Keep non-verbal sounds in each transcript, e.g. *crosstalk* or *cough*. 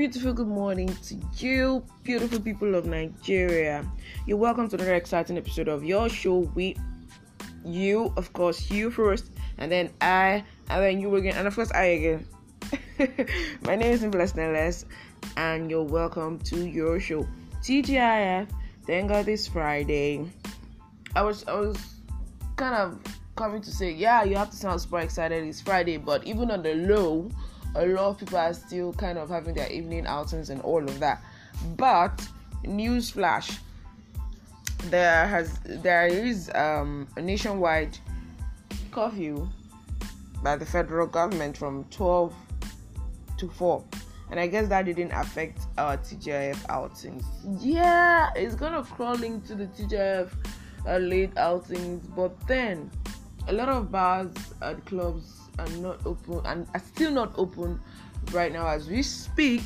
beautiful good morning to you, beautiful people of Nigeria. You're welcome to another exciting episode of your show We, you, of course, you first, and then I, and then you again, and of course, I again. *laughs* My name is Nicholas Nellis, and you're welcome to your show. TGIF, thank God this Friday. I was, I was kind of coming to say, yeah, you have to sound super excited. It's Friday, but even on the low, a lot of people are still kind of having their evening outings and all of that. But news flash, there has there is um, a nationwide curfew by the federal government from 12 to 4 and i guess that didn't affect our tgif outings yeah it's gonna crawl into the tgif uh, late outings but then a lot of bars and clubs are not open and are still not open right now as we speak.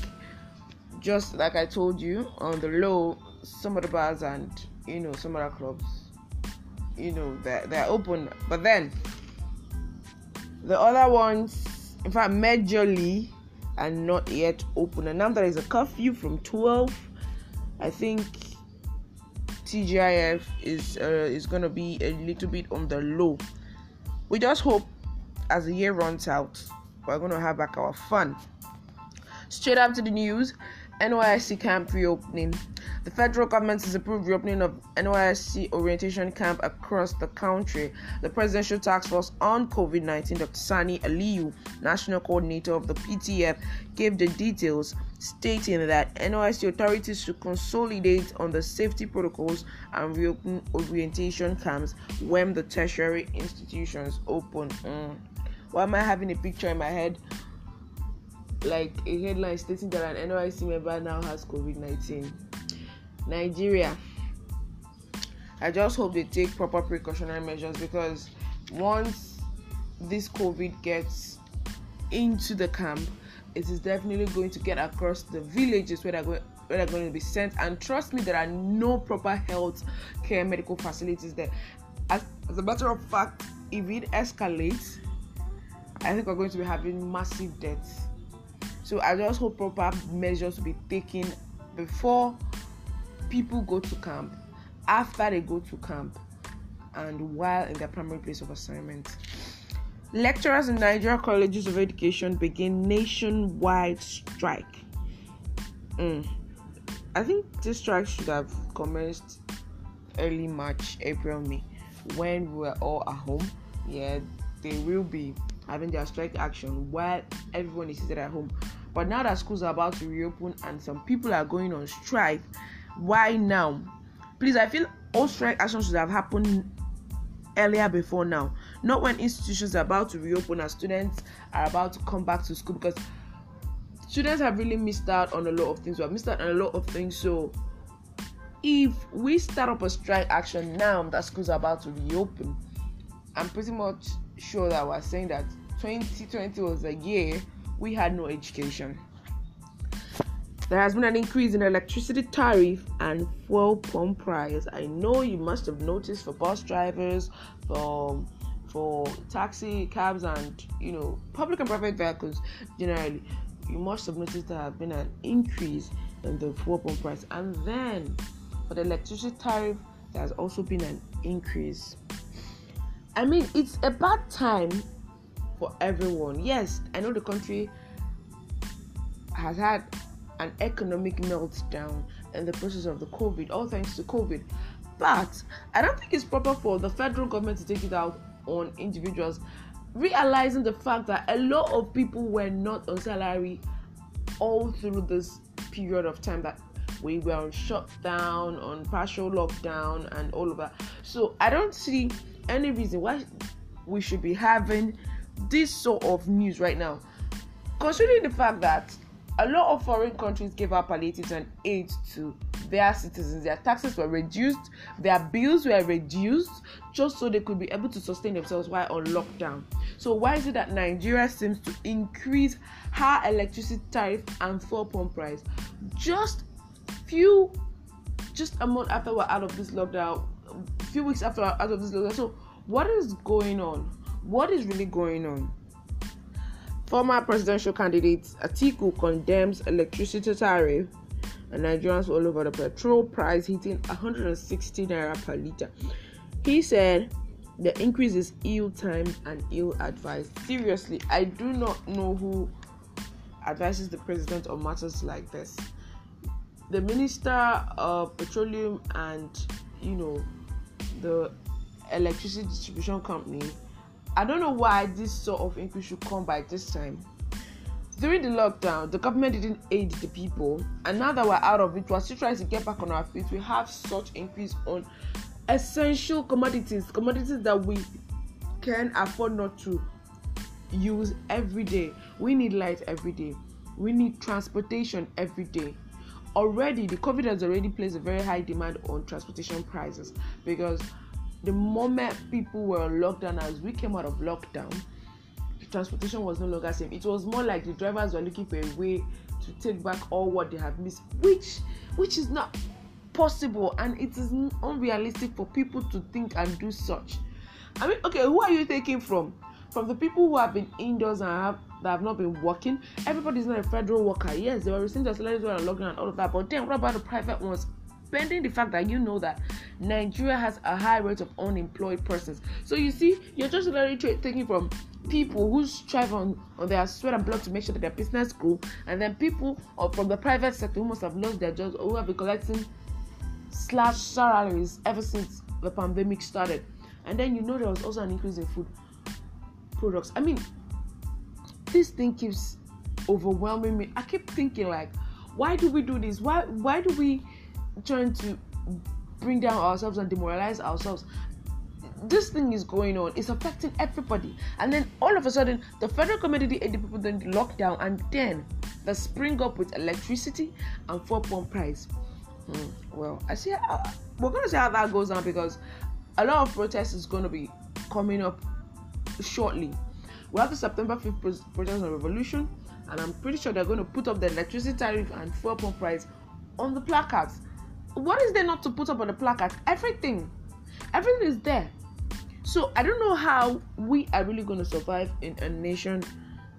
Just like I told you on the low, some of the bars and you know some other clubs, you know they're they're open, but then the other ones, in fact, majorly are not yet open. And now there is a curfew from 12. I think TGIF is uh, is gonna be a little bit on the low. We just hope as the year runs out, we're going to have back our fun. Straight after the news NYSC camp reopening. The federal government has approved reopening of NYSC orientation camp across the country. The Presidential Task Force on COVID 19, Dr. Sani Aliyu, national coordinator of the PTF, gave the details, stating that NYSC authorities should consolidate on the safety protocols and reopen orientation camps when the tertiary institutions open. Mm. Why am I having a picture in my head? Like a headline stating that an NYSC member now has COVID 19. Nigeria. I just hope they take proper precautionary measures because once this COVID gets into the camp, it is definitely going to get across the villages where they're going where they're going to be sent. And trust me, there are no proper health care medical facilities there. As, as a matter of fact, if it escalates, I think we're going to be having massive deaths. So I just hope proper measures will be taken before people go to camp, after they go to camp, and while in their primary place of assignment. Lecturers in Nigeria colleges of education begin nationwide strike. Mm. I think this strike should have commenced early March, April, May, when we were all at home. Yeah, they will be having their strike action while everyone is seated at home. But now that schools are about to reopen and some people are going on strike, why now? Please, I feel all strike actions should have happened earlier before now, not when institutions are about to reopen and students are about to come back to school because students have really missed out on a lot of things. We have missed out on a lot of things. So, if we start up a strike action now that schools are about to reopen, I'm pretty much sure that we're saying that 2020 was a year we had no education. There has been an increase in electricity tariff and fuel pump price. I know you must have noticed for bus drivers, for for taxi cabs, and you know public and private vehicles generally. You must have noticed there have been an increase in the fuel pump price, and then for the electricity tariff, there has also been an increase. I mean, it's a bad time for everyone. Yes, I know the country has had an economic meltdown in the process of the COVID, all thanks to COVID. But I don't think it's proper for the federal government to take it out on individuals, realizing the fact that a lot of people were not on salary all through this period of time that we were on shutdown, on partial lockdown, and all of that. So I don't see any reason why we should be having this sort of news right now, considering the fact that a lot of foreign countries gave out palliatives and aid to their citizens. Their taxes were reduced, their bills were reduced, just so they could be able to sustain themselves while on lockdown. So why is it that Nigeria seems to increase her electricity tariff and fuel pump price just few, just a month after we're out of this lockdown? Few weeks after out of this lockdown. So, what is going on? What is really going on? Former presidential candidate Atiku condemns electricity tariff and Nigerians all over the petrol price hitting 160 naira per liter. He said the increase is ill-timed and ill-advised. Seriously, I do not know who advises the president on matters like this. The minister of petroleum and you know the electricity distribution company. I don't know why this sort of increase should come by this time. During the lockdown, the government didn't aid the people, and now that we're out of it, we're still trying to get back on our feet. We have such increase on essential commodities, commodities that we can afford not to use every day. We need light every day. We need transportation every day. Already, the COVID has already placed a very high demand on transportation prices because the moment people were on lockdown, as we came out of lockdown, the transportation was no longer same. It was more like the drivers were looking for a way to take back all what they have missed, which which is not possible and it is unrealistic for people to think and do such. I mean, okay, who are you taking from? From the people who have been indoors and have that have not been working. Everybody's not a federal worker. Yes, they were receiving their salaries on logging and all of that. But then what about the private ones? Pending the fact that you know that Nigeria has a high rate of unemployed persons. So you see, you're just literally taking from people who strive on, on their sweat and blood to make sure that their business grow, and then people or from the private sector who must have lost their jobs or who have been collecting slash salaries ever since the pandemic started. And then you know there was also an increase in food products. I mean, this thing keeps overwhelming me. I keep thinking like, why do we do this? Why why do we trying to bring down ourselves and demoralize ourselves? This thing is going on. It's affecting everybody. And then all of a sudden, the federal community and the people then lockdown, and then the spring up with electricity and four pump price. Hmm. Well, I see. Uh, we're gonna see how that goes on because a lot of protests is gonna be coming up shortly. We have the September 5th protest on revolution, and I'm pretty sure they're going to put up the electricity tariff and fuel pump price on the placards. What is there not to put up on the placards? Everything, everything is there. So I don't know how we are really going to survive in a nation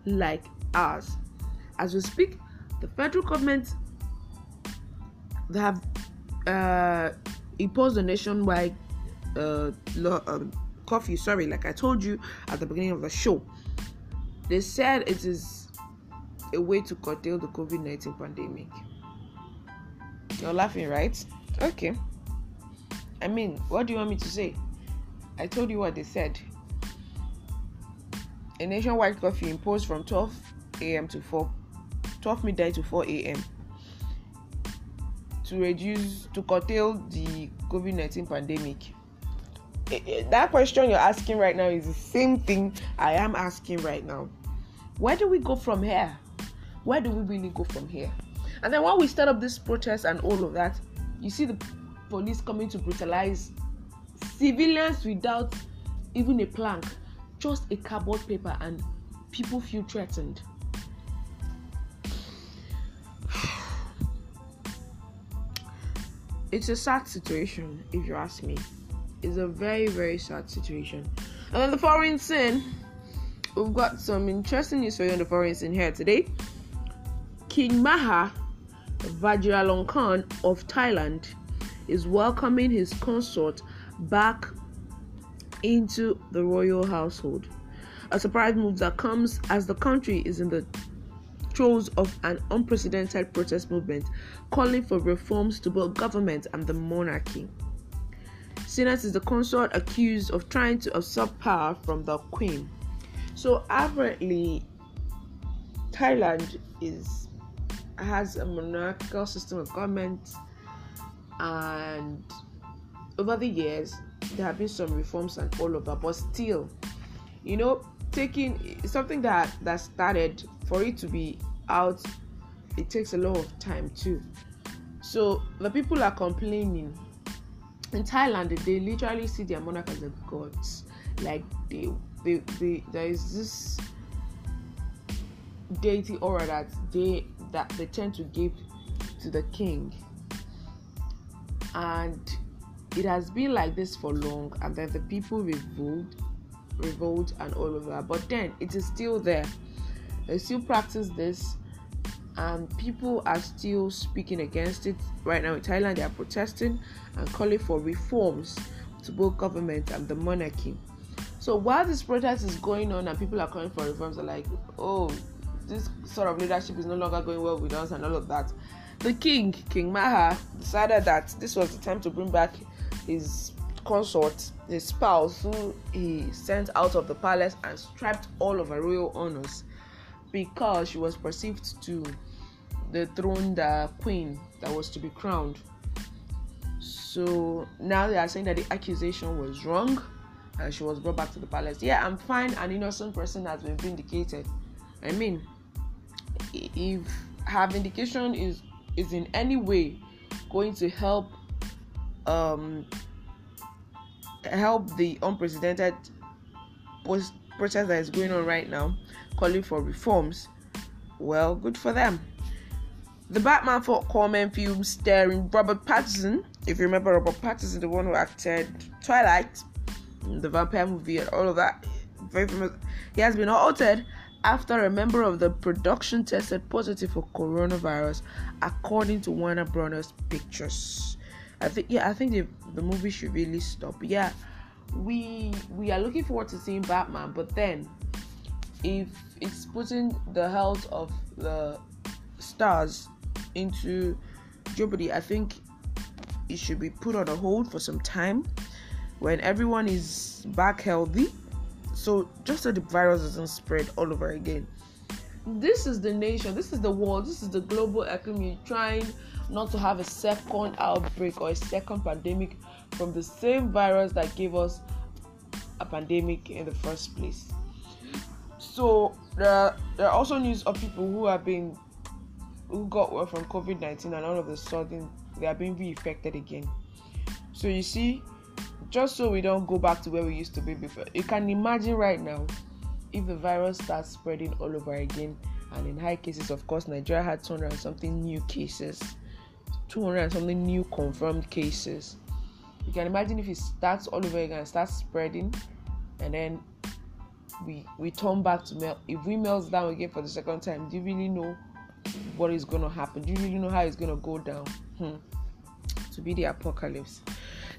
like ours. As we speak, the federal government they have uh, imposed a nationwide uh, law, um. Sorry, like I told you at the beginning of the show, they said it is a way to curtail the COVID 19 pandemic. You're laughing, right? Okay. I mean, what do you want me to say? I told you what they said. A nationwide curfew imposed from 12 a.m. to 4 12 midnight to 4 a.m. to reduce to curtail the COVID-19 pandemic. That question you're asking right now is the same thing I am asking right now. Where do we go from here? Where do we really go from here? And then when we start up this protest and all of that, you see the police coming to brutalize civilians without even a plank, just a cardboard paper, and people feel threatened. *sighs* It's a sad situation, if you ask me is a very, very sad situation. And then the foreign scene, we've got some interesting news for you on the foreign scene here today. King Maha Vajiralongkorn of Thailand is welcoming his consort back into the royal household. A surprise move that comes as the country is in the throes of an unprecedented protest movement calling for reforms to both government and the monarchy. Sinat is the consort accused of trying to usurp power from the queen. So apparently, Thailand is has a monarchical system of government, and over the years there have been some reforms and all of that. But still, you know, taking something that that started for it to be out, it takes a lot of time too. So the people are complaining in Thailand, they literally see their monarch as a god. Like they, they, they, there is this deity aura that they that they tend to give to the king, and it has been like this for long. And then the people revolt, revolt, and all of that. But then it is still there. they still practice this and people are still speaking against it. Right now in thailand they are protesting and calling for reforms to both government and the monarchy. So while this protest is going on and people are calling for reforms are like oh this sort of leadership is no longer going well with us and all of that. The king king maha decided that this was the time to bring back his consort his spouse who he sent out of the palace and stripped all of her royal honors because she was perceived to the throne, the queen that was to be crowned. So now they are saying that the accusation was wrong and she was brought back to the palace. Yeah, I'm fine. An innocent person has been vindicated. I mean, if her vindication is is in any way going to help um help the unprecedented post protest that is going on right now, calling for reforms, well, good for them. The Batman for Corman film starring Robert Pattinson, if you remember Robert Pattinson, the one who acted Twilight, the vampire movie, and all of that, very famous. He has been altered after a member of the production tested positive for coronavirus, according to Warner Brothers Pictures. I think, yeah, I think the, the movie should really stop. Yeah, we we are looking forward to seeing Batman, but then if it's putting the health of the stars into jeopardy, I think it should be put on a hold for some time when everyone is back healthy. So just so the virus doesn't spread all over again. This is the nation, this is the world, this is the global economy trying not to have a second outbreak or a second pandemic from the same virus that gave us a pandemic in the first place. So there are, there are also news of people who have been who got well from COVID nineteen and all of a sudden they are being reinfected again. So you see, just so we don't go back to where we used to be before, you can imagine right now if the virus starts spreading all over again, and in high cases, of course, Nigeria had 200 and something new cases, 200 and something new confirmed cases. You can imagine if it starts all over again starts spreading, and then we we turn back to melt. If we melt down again for the second time, do you really know what is gonna happen? Do you really know how it's gonna go down? Hmm. To be the apocalypse.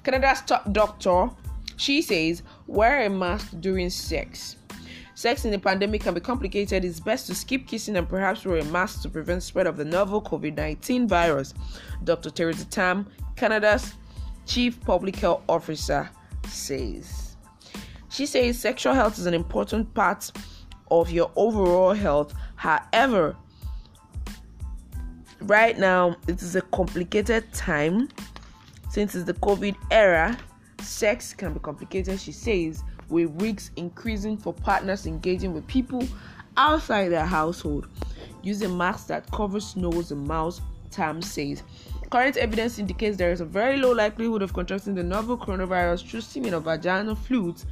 Canada's top doctor, she says, wear a mask during sex. Sex in the pandemic can be complicated. It's best to skip kissing and perhaps wear a mask to prevent spread of the novel COVID-19 virus. Dr. Theresa Tam, Canada's chief public health officer, says. She says sexual health is an important part of your overall health. However, right now it is a complicated time since it's the COVID era. Sex can be complicated, she says, with risks increasing for partners engaging with people outside their household. Using masks that covers nose and mouth, Tam says. Current evidence indicates there is a very low likelihood of contracting the novel coronavirus through semen or vaginal fluids.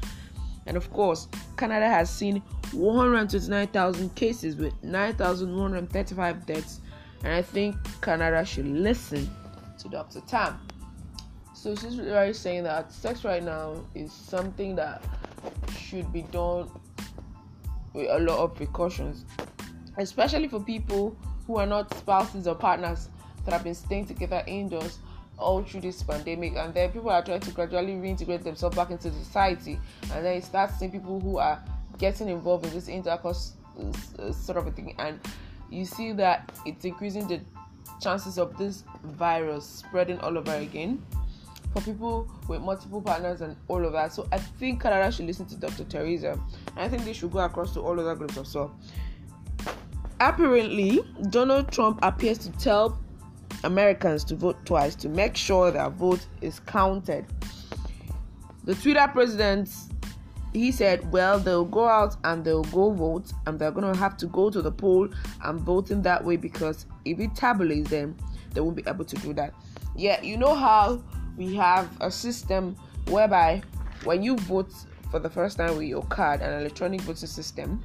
And of course, Canada has seen 129,000 cases with 9,135 deaths. And I think Canada should listen to Dr. Tam. So she's really saying that sex right now is something that should be done with a lot of precautions, especially for people who are not spouses or partners that have been staying together indoors all through this pandemic and then people are trying to gradually reintegrate themselves back into society and then you start seeing people who are getting involved in this intercourse uh, sort of a thing and you see that it's increasing the chances of this virus spreading all over again for people with multiple partners and all of that. So I think Canada should listen to Dr. Theresa. And I think they should go across to all other groups as well. Apparently, Donald Trump appears to tell Americans to vote twice to make sure their vote is counted. The Twitter president he said, well, they'll go out and they'll go vote, and they're gonna have to go to the poll and vote in that way because if it tabulates them, they won't be able to do that. Yeah, you know how we have a system whereby when you vote for the first time with your card, an electronic voting system,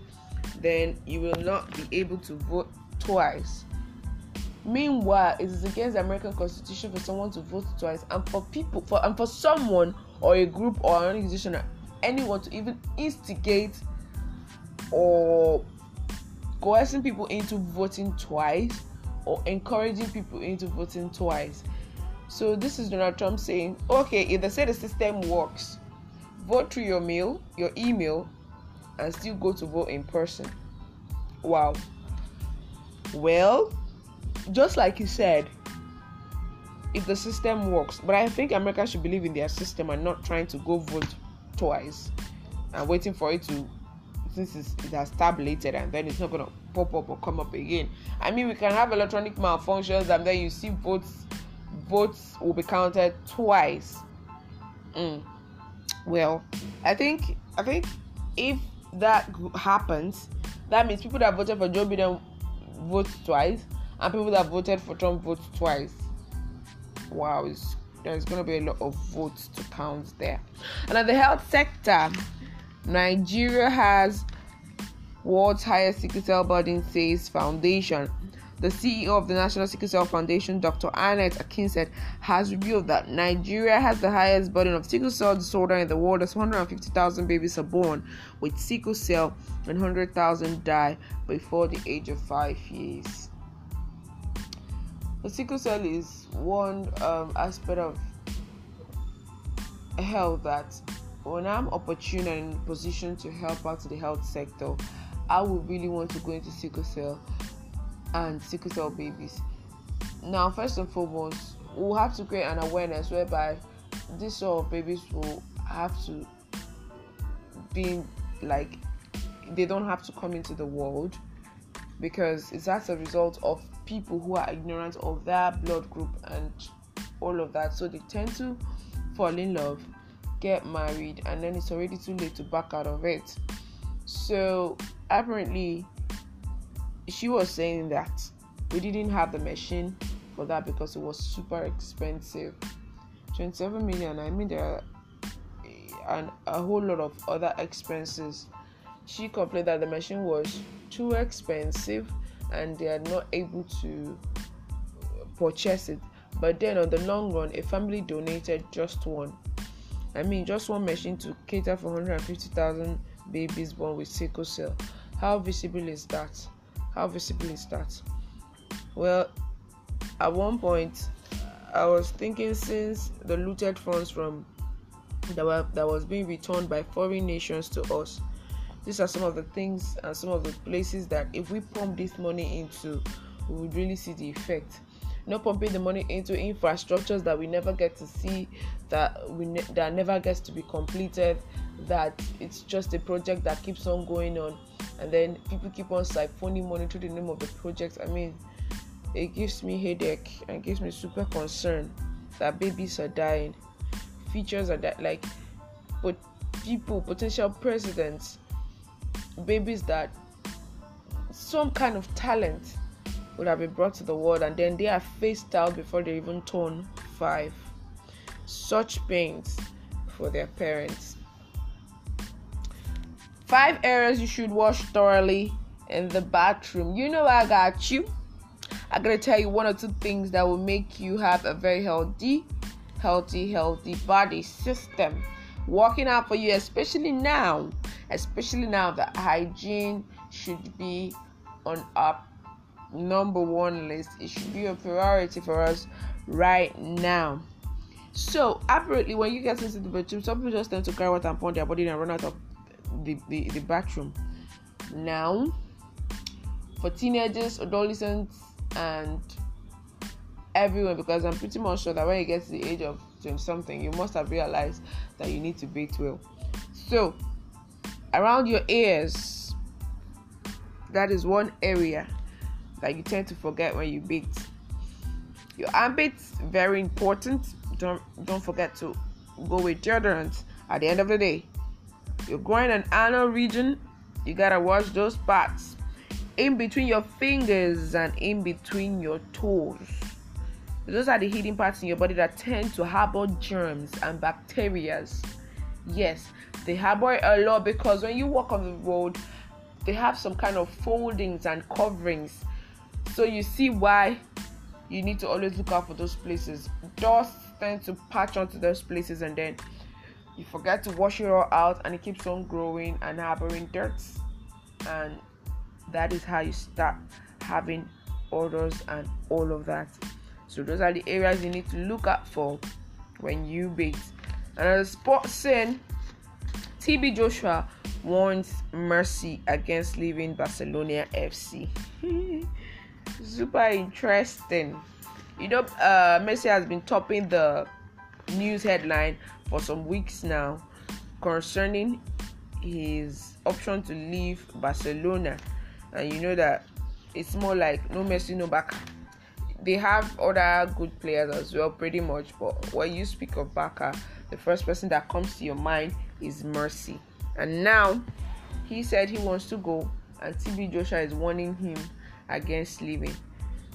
then you will not be able to vote twice. Meanwhile, it is against the American Constitution for someone to vote twice, and for people, for and for someone or a group or an organization, or anyone to even instigate or coercing people into voting twice or encouraging people into voting twice. So this is Donald Trump saying, okay, if they say the system works, vote through your mail, your email, and still go to vote in person. Wow. Well, just like he said, if the system works, but I think America should believe in their system and not trying to go vote twice and waiting for it to since it has tabulated and then it's not gonna pop up or come up again. I mean, we can have electronic malfunctions and then you see votes votes will be counted twice. Mm. Well, I think I think if that happens, that means people that voted for Joe Biden vote twice, and people that voted for Trump vote twice. Wow, there's going to be a lot of votes to count there. And at the health sector, Nigeria has world's highest sickle cell burden says foundation. The CEO of the National Sickle Cell Foundation, Dr. Annette Akinsete, has revealed that Nigeria has the highest burden of sickle cell disorder in the world as 150,000 babies are born with sickle cell and 100,000 die before the age of 5 years. The sickle cell is one um, aspect of health that when I'm opportune and in position to help out the health sector, I would really want to go into sickle cell and sickle cell babies. Now, first and foremost, we'll have to create an awareness whereby these sort of babies will have to be like they don't have to come into the world because it's as a result of people who are ignorant of their blood group and all of that. So they tend to fall in love, get married, and then it's already too late to back out of it. So apparently, she was saying that we didn't have the machine for that because it was super expensive. 27 million i mean there are and a whole lot of other expenses. She complained that the machine was too expensive and they are not able to purchase it. But then on the long run a family donated just one. I mean just one machine to cater for 150000 babies born with sickle cell. How visible is that how visible is that? Well, at one point, I was thinking since the looted funds from that, were, that was being returned by foreign nations to us, these are some of the things and some of the places that if we pump this money into, we would really see the effect. Not pumping the money into infrastructures that we never get to see, that we ne- that never gets to be completed, that it's just a project that keeps on going on and then people keep on siphoning money to the name of the project. I mean, it gives me headache and gives me super concern that babies are dying, features are that like, but people, potential presidents, babies that some kind of talent would have been brought to the world and then they are faced out before they even turn five. Such pains for their parents. Five areas you should wash thoroughly in the bathroom. You know I got you. I'm gonna tell you one or two things that will make you have a very healthy, healthy, healthy body system. Working out for you, especially now, especially now that hygiene should be on our number one list. It should be a priority for us right now. So, apparently, when you get into the bathroom, some people just tend to carry water and pound their body and run out of the, the, the bathroom. Now, for teenagers, adolescents, and everyone, because I'm pretty much sure that when you get to the age of 20 something, you must have realized that you need to bathe well. So, around your ears, that is one area that you tend to forget when you bathe. Your armpits, very important. Don't don't forget to go with deodorant at the end of the day your groin and anal region, you gotta wash those parts in between your fingers and in between your toes. Those are the hidden parts in your body that tend to harbor germs and bacteria. Yes, they harbor a lot because when you walk on the road, they have some kind of foldings and coverings. So you see why you need to always look out for those places. Dust tend to patch onto those places and then you forget to wash it all out and it keeps on growing and harboring dirt and that is how you start having orders and all of that. So those are the areas you need to look out for when you bait. Another sports scene, TB Joshua wants Messi against leaving Barcelona FC. *laughs* Super interesting. You know, uh, Messi has been topping the news headline for some weeks now concerning his option to leave Barcelona. And you know that it's more like no Messi, no Barca. They have other good players as well, pretty much. But when you speak of Barca, the first person that comes to your mind is Messi. And now he said he wants to go, and TB Joshua is warning him against leaving.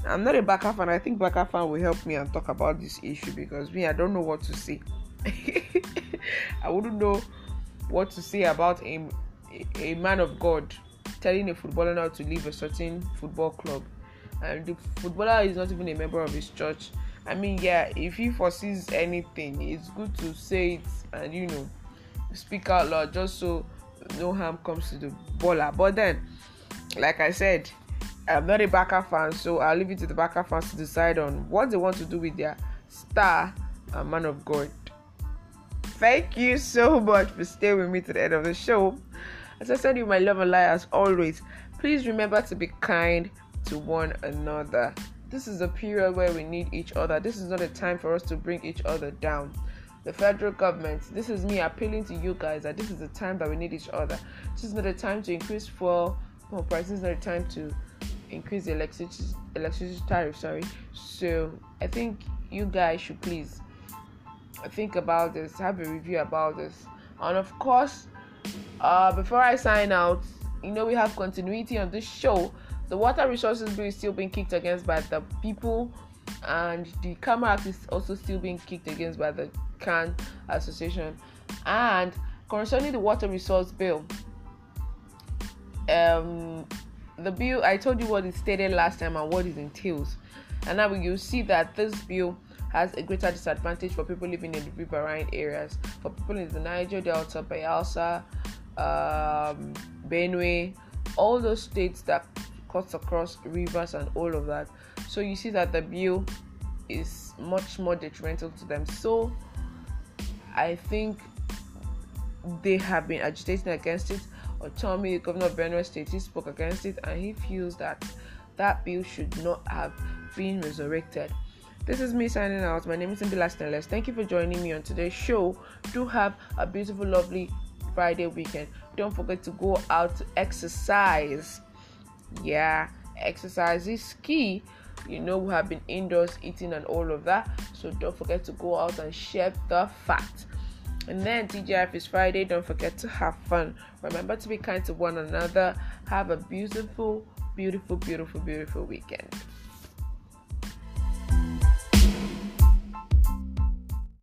I'm not a Barca fan. I think Barca fan will help me and talk about this issue because me, I don't know what to say. *laughs* I wouldn't know what to say about a, a man of God telling a footballer now to leave a certain football club. And the footballer is not even a member of his church. I mean, yeah, if he foresees anything, it's good to say it and you know speak out loud just so no harm comes to the baller. But then, like I said, I'm not a Barca fan, so I'll leave it to the Barca fans to decide on what they want to do with their star and man of God. Thank you so much for staying with me to the end of the show. As I said, you my love and light as always. Please remember to be kind to one another. This is a period where we need each other. This is not a time for us to bring each other down the federal government. This is me appealing to you guys that this is the time that we need each other. This is not a time to increase fuel prices. This is not a time to increase the electricity electricity tariff. Sorry. So I think you guys should please think about this. Have a review about this. And of course, uh, before I sign out, you know we have continuity on this show. The water resources bill is still being kicked against by the people, and the CAMA Act is also still being kicked against by the CAN Association. And concerning the water resource bill, um, the bill I told you what it stated last time and what it entails, and now you see that this bill has a greater disadvantage for people living in the riverine areas, for people in the Niger Delta, Bayelsa, um, Benue, all those states that cuts across rivers and all of that. So you see that the bill is much more detrimental to them. So I think they have been agitating against it. Ortom, governor of Benue State, he spoke against it and he feels that that bill should not have been resurrected. This is me signing out. My name is Simbi Lastenless. Thank you for joining me on today's show. Do have a beautiful, lovely Friday weekend. Don't forget to go out to exercise. Yeah, exercise is key. You know, we have been indoors eating and all of that. So don't forget to go out and share the fat. And then TGIF is Friday. Don't forget to have fun. Remember to be kind to one another. Have a beautiful, beautiful, beautiful, beautiful weekend.